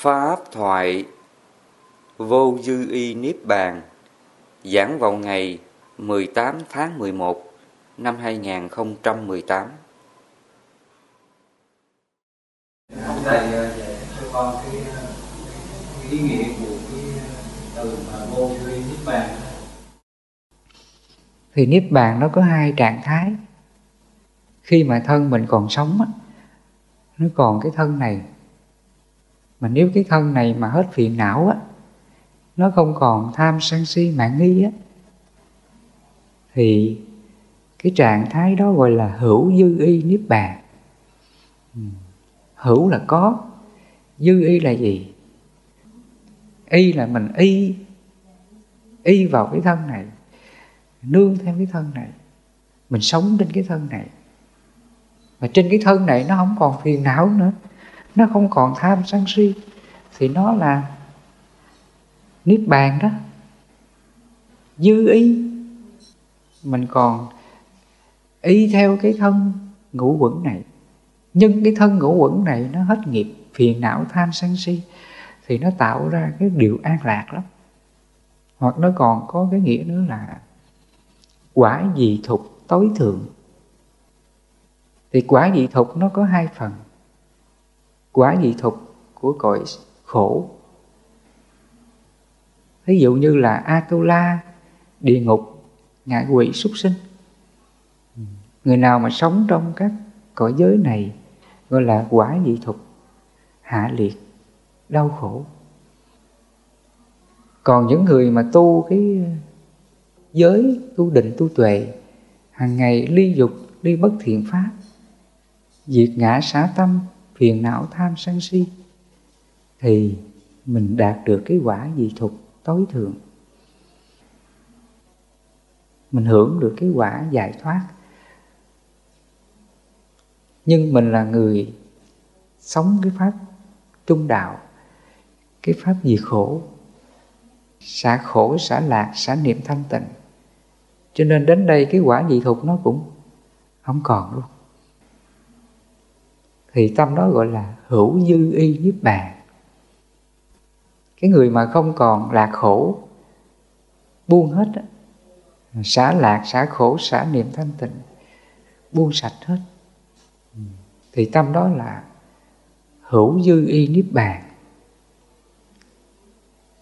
Pháp thoại Vô dư y Niết Bàn Giảng vào ngày 18 tháng 11 năm 2018 Thầy cho con cái, cái ý nghĩa của cái từ mà vô dư y Niết Bàn. Thì Niết Bàn nó có hai trạng thái. Khi mà thân mình còn sống á Nó còn cái thân này mà nếu cái thân này mà hết phiền não á, nó không còn tham sân si mạng nghi á, thì cái trạng thái đó gọi là hữu dư y niết bàn. Ừ, hữu là có, dư y là gì? Y là mình y y vào cái thân này, nương theo cái thân này, mình sống trên cái thân này. Mà trên cái thân này nó không còn phiền não nữa nó không còn tham sân si. Thì nó là niết bàn đó. Dư ý mình còn y theo cái thân ngũ quẩn này. Nhưng cái thân ngũ quẩn này nó hết nghiệp, phiền não, tham sân si, thì nó tạo ra cái điều an lạc lắm. Hoặc nó còn có cái nghĩa nữa là quả dị thục tối thượng. Thì quả dị thục nó có hai phần quả nhị thục của cõi khổ. Ví dụ như là Atula, địa ngục, ngạ quỷ súc sinh. Người nào mà sống trong các cõi giới này, gọi là quả nhị thục hạ liệt, đau khổ. Còn những người mà tu cái giới, tu định, tu tuệ, hàng ngày ly dục, ly bất thiện pháp, diệt ngã xá tâm phiền não tham sân si, thì mình đạt được cái quả dị thục tối thượng. Mình hưởng được cái quả giải thoát. Nhưng mình là người sống cái pháp trung đạo, cái pháp gì khổ. Xả khổ, xả lạc, xả niệm thanh tịnh. Cho nên đến đây cái quả dị thục nó cũng không còn luôn thì tâm đó gọi là hữu dư y niết bàn. Cái người mà không còn lạc khổ, buông hết á, xả lạc, xả khổ, xả niệm thanh tịnh, buông sạch hết. Thì tâm đó là hữu dư y niết bàn.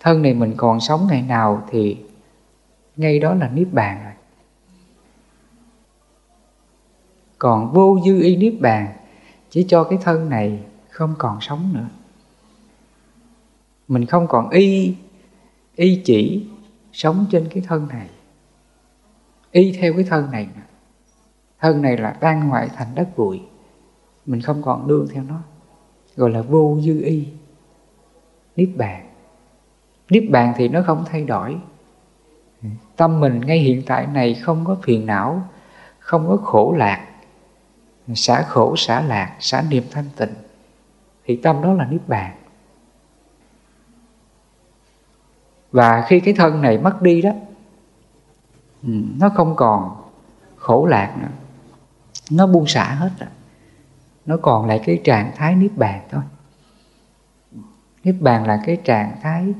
Thân này mình còn sống ngày nào thì ngay đó là niết bàn rồi. Còn vô dư y niết bàn chỉ cho cái thân này không còn sống nữa. Mình không còn y y chỉ sống trên cái thân này. Y theo cái thân này thân này là tan hoại thành đất bụi. Mình không còn đương theo nó. Gọi là vô dư y. Niết bàn. Niết bàn thì nó không thay đổi. Tâm mình ngay hiện tại này không có phiền não, không có khổ lạc xả khổ, xả lạc, xả niềm thanh tịnh. Thì tâm đó là niết bàn. Và khi cái thân này mất đi đó ừ, nó không còn khổ lạc nữa. Nó buông xả hết rồi. Nó còn lại cái trạng thái niết bàn thôi. Niết bàn là cái trạng thái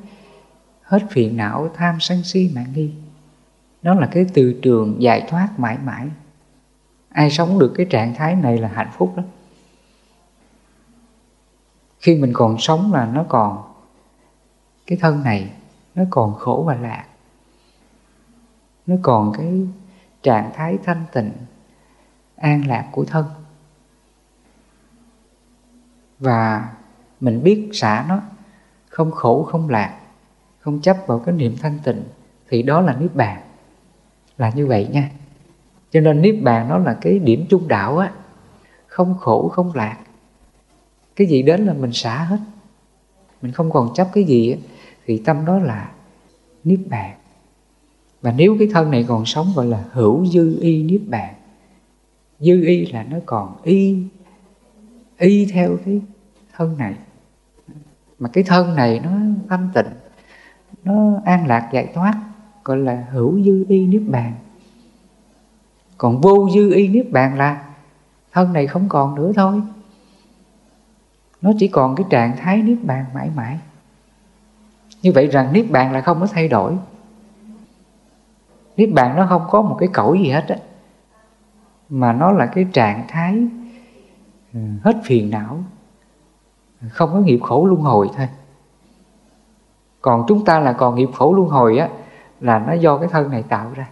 hết phiền não, tham sân si, mạng nghi. Nó là cái từ trường giải thoát mãi mãi ai sống được cái trạng thái này là hạnh phúc lắm. Khi mình còn sống là nó còn, cái thân này nó còn khổ và lạc. Nó còn cái trạng thái thanh tịnh, an lạc của thân. Và mình biết xả nó, không khổ, không lạc, không chấp vào cái niệm thanh tịnh, thì đó là niết bàn. Là như vậy nha cho nên niết bàn nó là cái điểm trung đạo á, không khổ, không lạc. Cái gì đến là mình xả hết. Mình không còn chấp cái gì á, thì tâm đó là niết bàn. Và nếu cái thân này còn sống gọi là hữu dư y niết bàn, dư y là nó còn y y theo cái thân này. Mà cái thân này nó thanh tịnh, nó an lạc giải thoát, gọi là hữu dư y niết bàn còn vô dư y niết bàn là thân này không còn nữa thôi. Nó chỉ còn cái trạng thái niết bàn mãi mãi. Như vậy rằng niết bàn là không có thay đổi. Niết bàn nó không có một cái cõi gì hết á. Mà nó là cái trạng thái ừ, hết phiền não. Không có nghiệp khổ luân hồi thôi. Còn chúng ta là còn nghiệp khổ luân hồi á, là nó do cái thân này tạo ra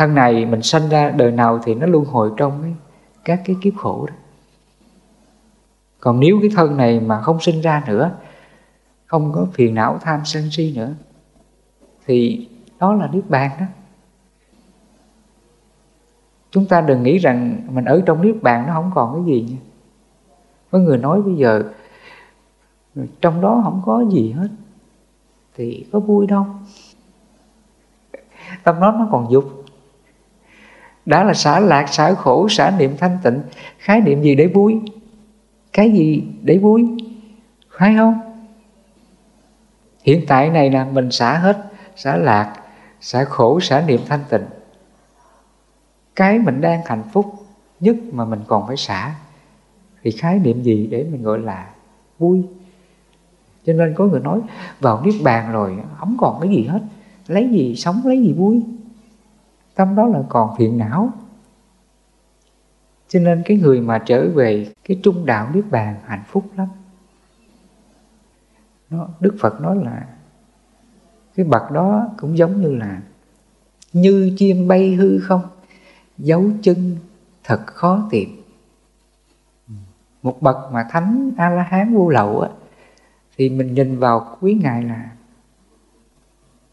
thân này mình sanh ra đời nào thì nó luân hồi trong cái, các cái kiếp khổ đó. Còn nếu cái thân này mà không sinh ra nữa không có phiền não tham sân si nữa thì đó là niết bàn đó. Chúng ta đừng nghĩ rằng mình ở trong niết bàn nó không còn cái gì nha. Có người nói bây giờ trong đó không có gì hết thì có vui đâu. Tâm đó nó còn dục đã là xả lạc, xả khổ, xả niệm thanh tịnh. Khái niệm gì để vui? Cái gì để vui? Phải không? Hiện tại này là mình xả hết, xả lạc, xả khổ, xả niệm thanh tịnh. Cái mình đang hạnh phúc nhất mà mình còn phải xả. Thì khái niệm gì để mình gọi là vui? Cho nên có người nói, vào niết bàn rồi, không còn cái gì hết. Lấy gì sống, lấy gì vui? Tâm đó là còn phiền não. Cho nên cái người mà trở về cái trung đạo niết bàn hạnh phúc lắm. Nó, đức phật nói là cái bậc đó cũng giống như là như chim bay hư không dấu chân thật khó tìm. Một bậc mà thánh a la hán vô lậu á thì mình nhìn vào quý ngài là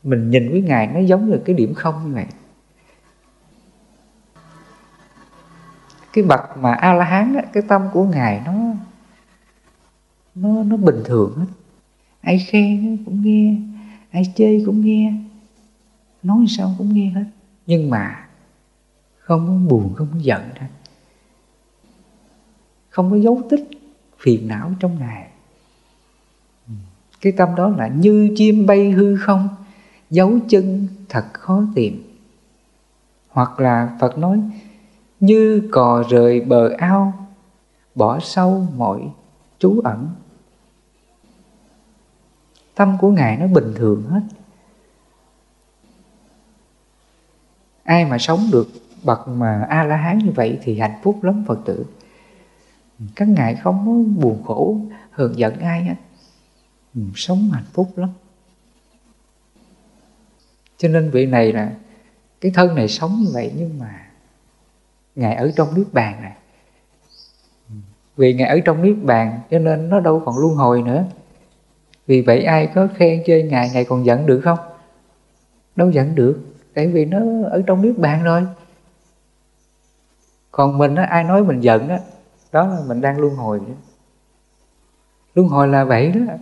mình nhìn quý ngài nó giống như cái điểm không như vậy. Cái bậc mà a la hán á, cái tâm của ngài nó nó nó bình thường hết ai khen cũng nghe, ai chơi cũng nghe, nói sao cũng nghe hết. Nhưng mà không có buồn, không có giận thôi không có dấu tích phiền não trong ngài. Cái tâm đó là như chim bay hư không, dấu chân thật khó tìm. Hoặc là phật nói như cò rời bờ ao, bỏ sâu mọi trú ẩn. Tâm của ngài nó bình thường hết. Ai mà sống được bậc mà a la hán như vậy thì hạnh phúc lắm phật tử. Các ngài không có buồn khổ, hờn giận ai hết. Ừ, sống hạnh phúc lắm. Cho nên vị này là, cái thân này sống như vậy nhưng mà ngài ở trong niết bàn này. Vì ngài ở trong niết bàn cho nên nó đâu còn luân hồi nữa. Vì vậy ai có khen chơi ngài ngài còn giận được không? Đâu giận được, tại vì nó ở trong niết bàn rồi. Còn mình á, ai nói mình giận á, đó là mình đang luân hồi đó. luân hồi là vậy đó.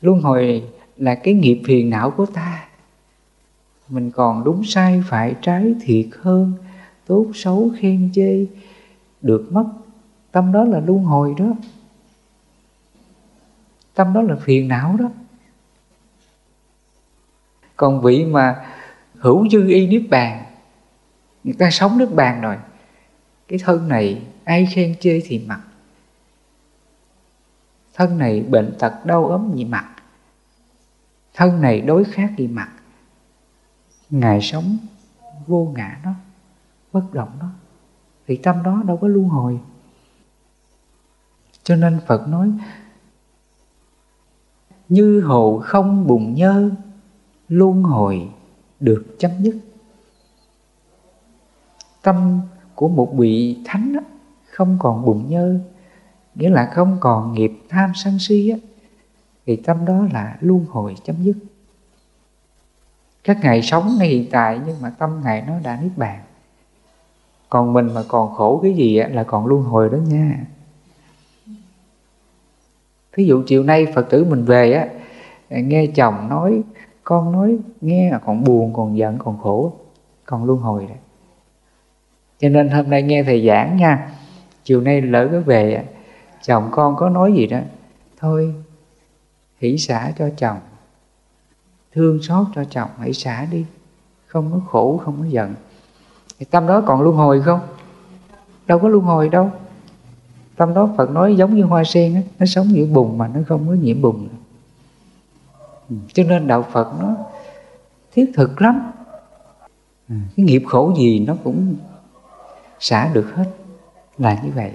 Luân hồi là cái nghiệp phiền não của ta. Mình còn đúng sai, phải trái thiệt hơn tốt, xấu, khen chê, được mất. Tâm đó là luân hồi đó. Tâm đó là phiền não đó. Còn vị mà hữu dư y niết bàn, người ta sống niết bàn rồi, cái thân này ai khen chê thì mặc. Thân này bệnh tật, đau ốm gì mặc. Thân này đối khác gì mặc. Ngài sống vô ngã đó bất động đó. Thì tâm đó đâu có luân hồi. Cho nên phật nói như hồ không bùng nhơ luân hồi được chấm dứt. Tâm của một vị thánh đó, không còn bụng nhơ nghĩa là không còn nghiệp tham sân si á, thì tâm đó là luân hồi chấm dứt. Các ngài sống ngay hiện tại nhưng mà tâm ngài nó đã niết bàn còn mình mà còn khổ cái gì á, là còn luân hồi đó nha. Thí dụ chiều nay phật tử mình về á nghe chồng nói con nói nghe còn buồn còn giận còn khổ còn luân hồi đấy cho nên hôm nay nghe thầy giảng nha chiều nay lỡ có về chồng con có nói gì đó thôi hỷ xả cho chồng thương xót cho chồng hãy xả đi không có khổ không có giận thì tâm đó còn luân hồi không? Đâu có luân hồi đâu. Tâm đó Phật nói giống như hoa sen á, nó sống giữa bùn mà nó không có nhiễm bùn. Ừ, cho nên đạo Phật nó thiết thực lắm. Ừ, cái nghiệp khổ gì nó cũng xả được hết. Là như vậy.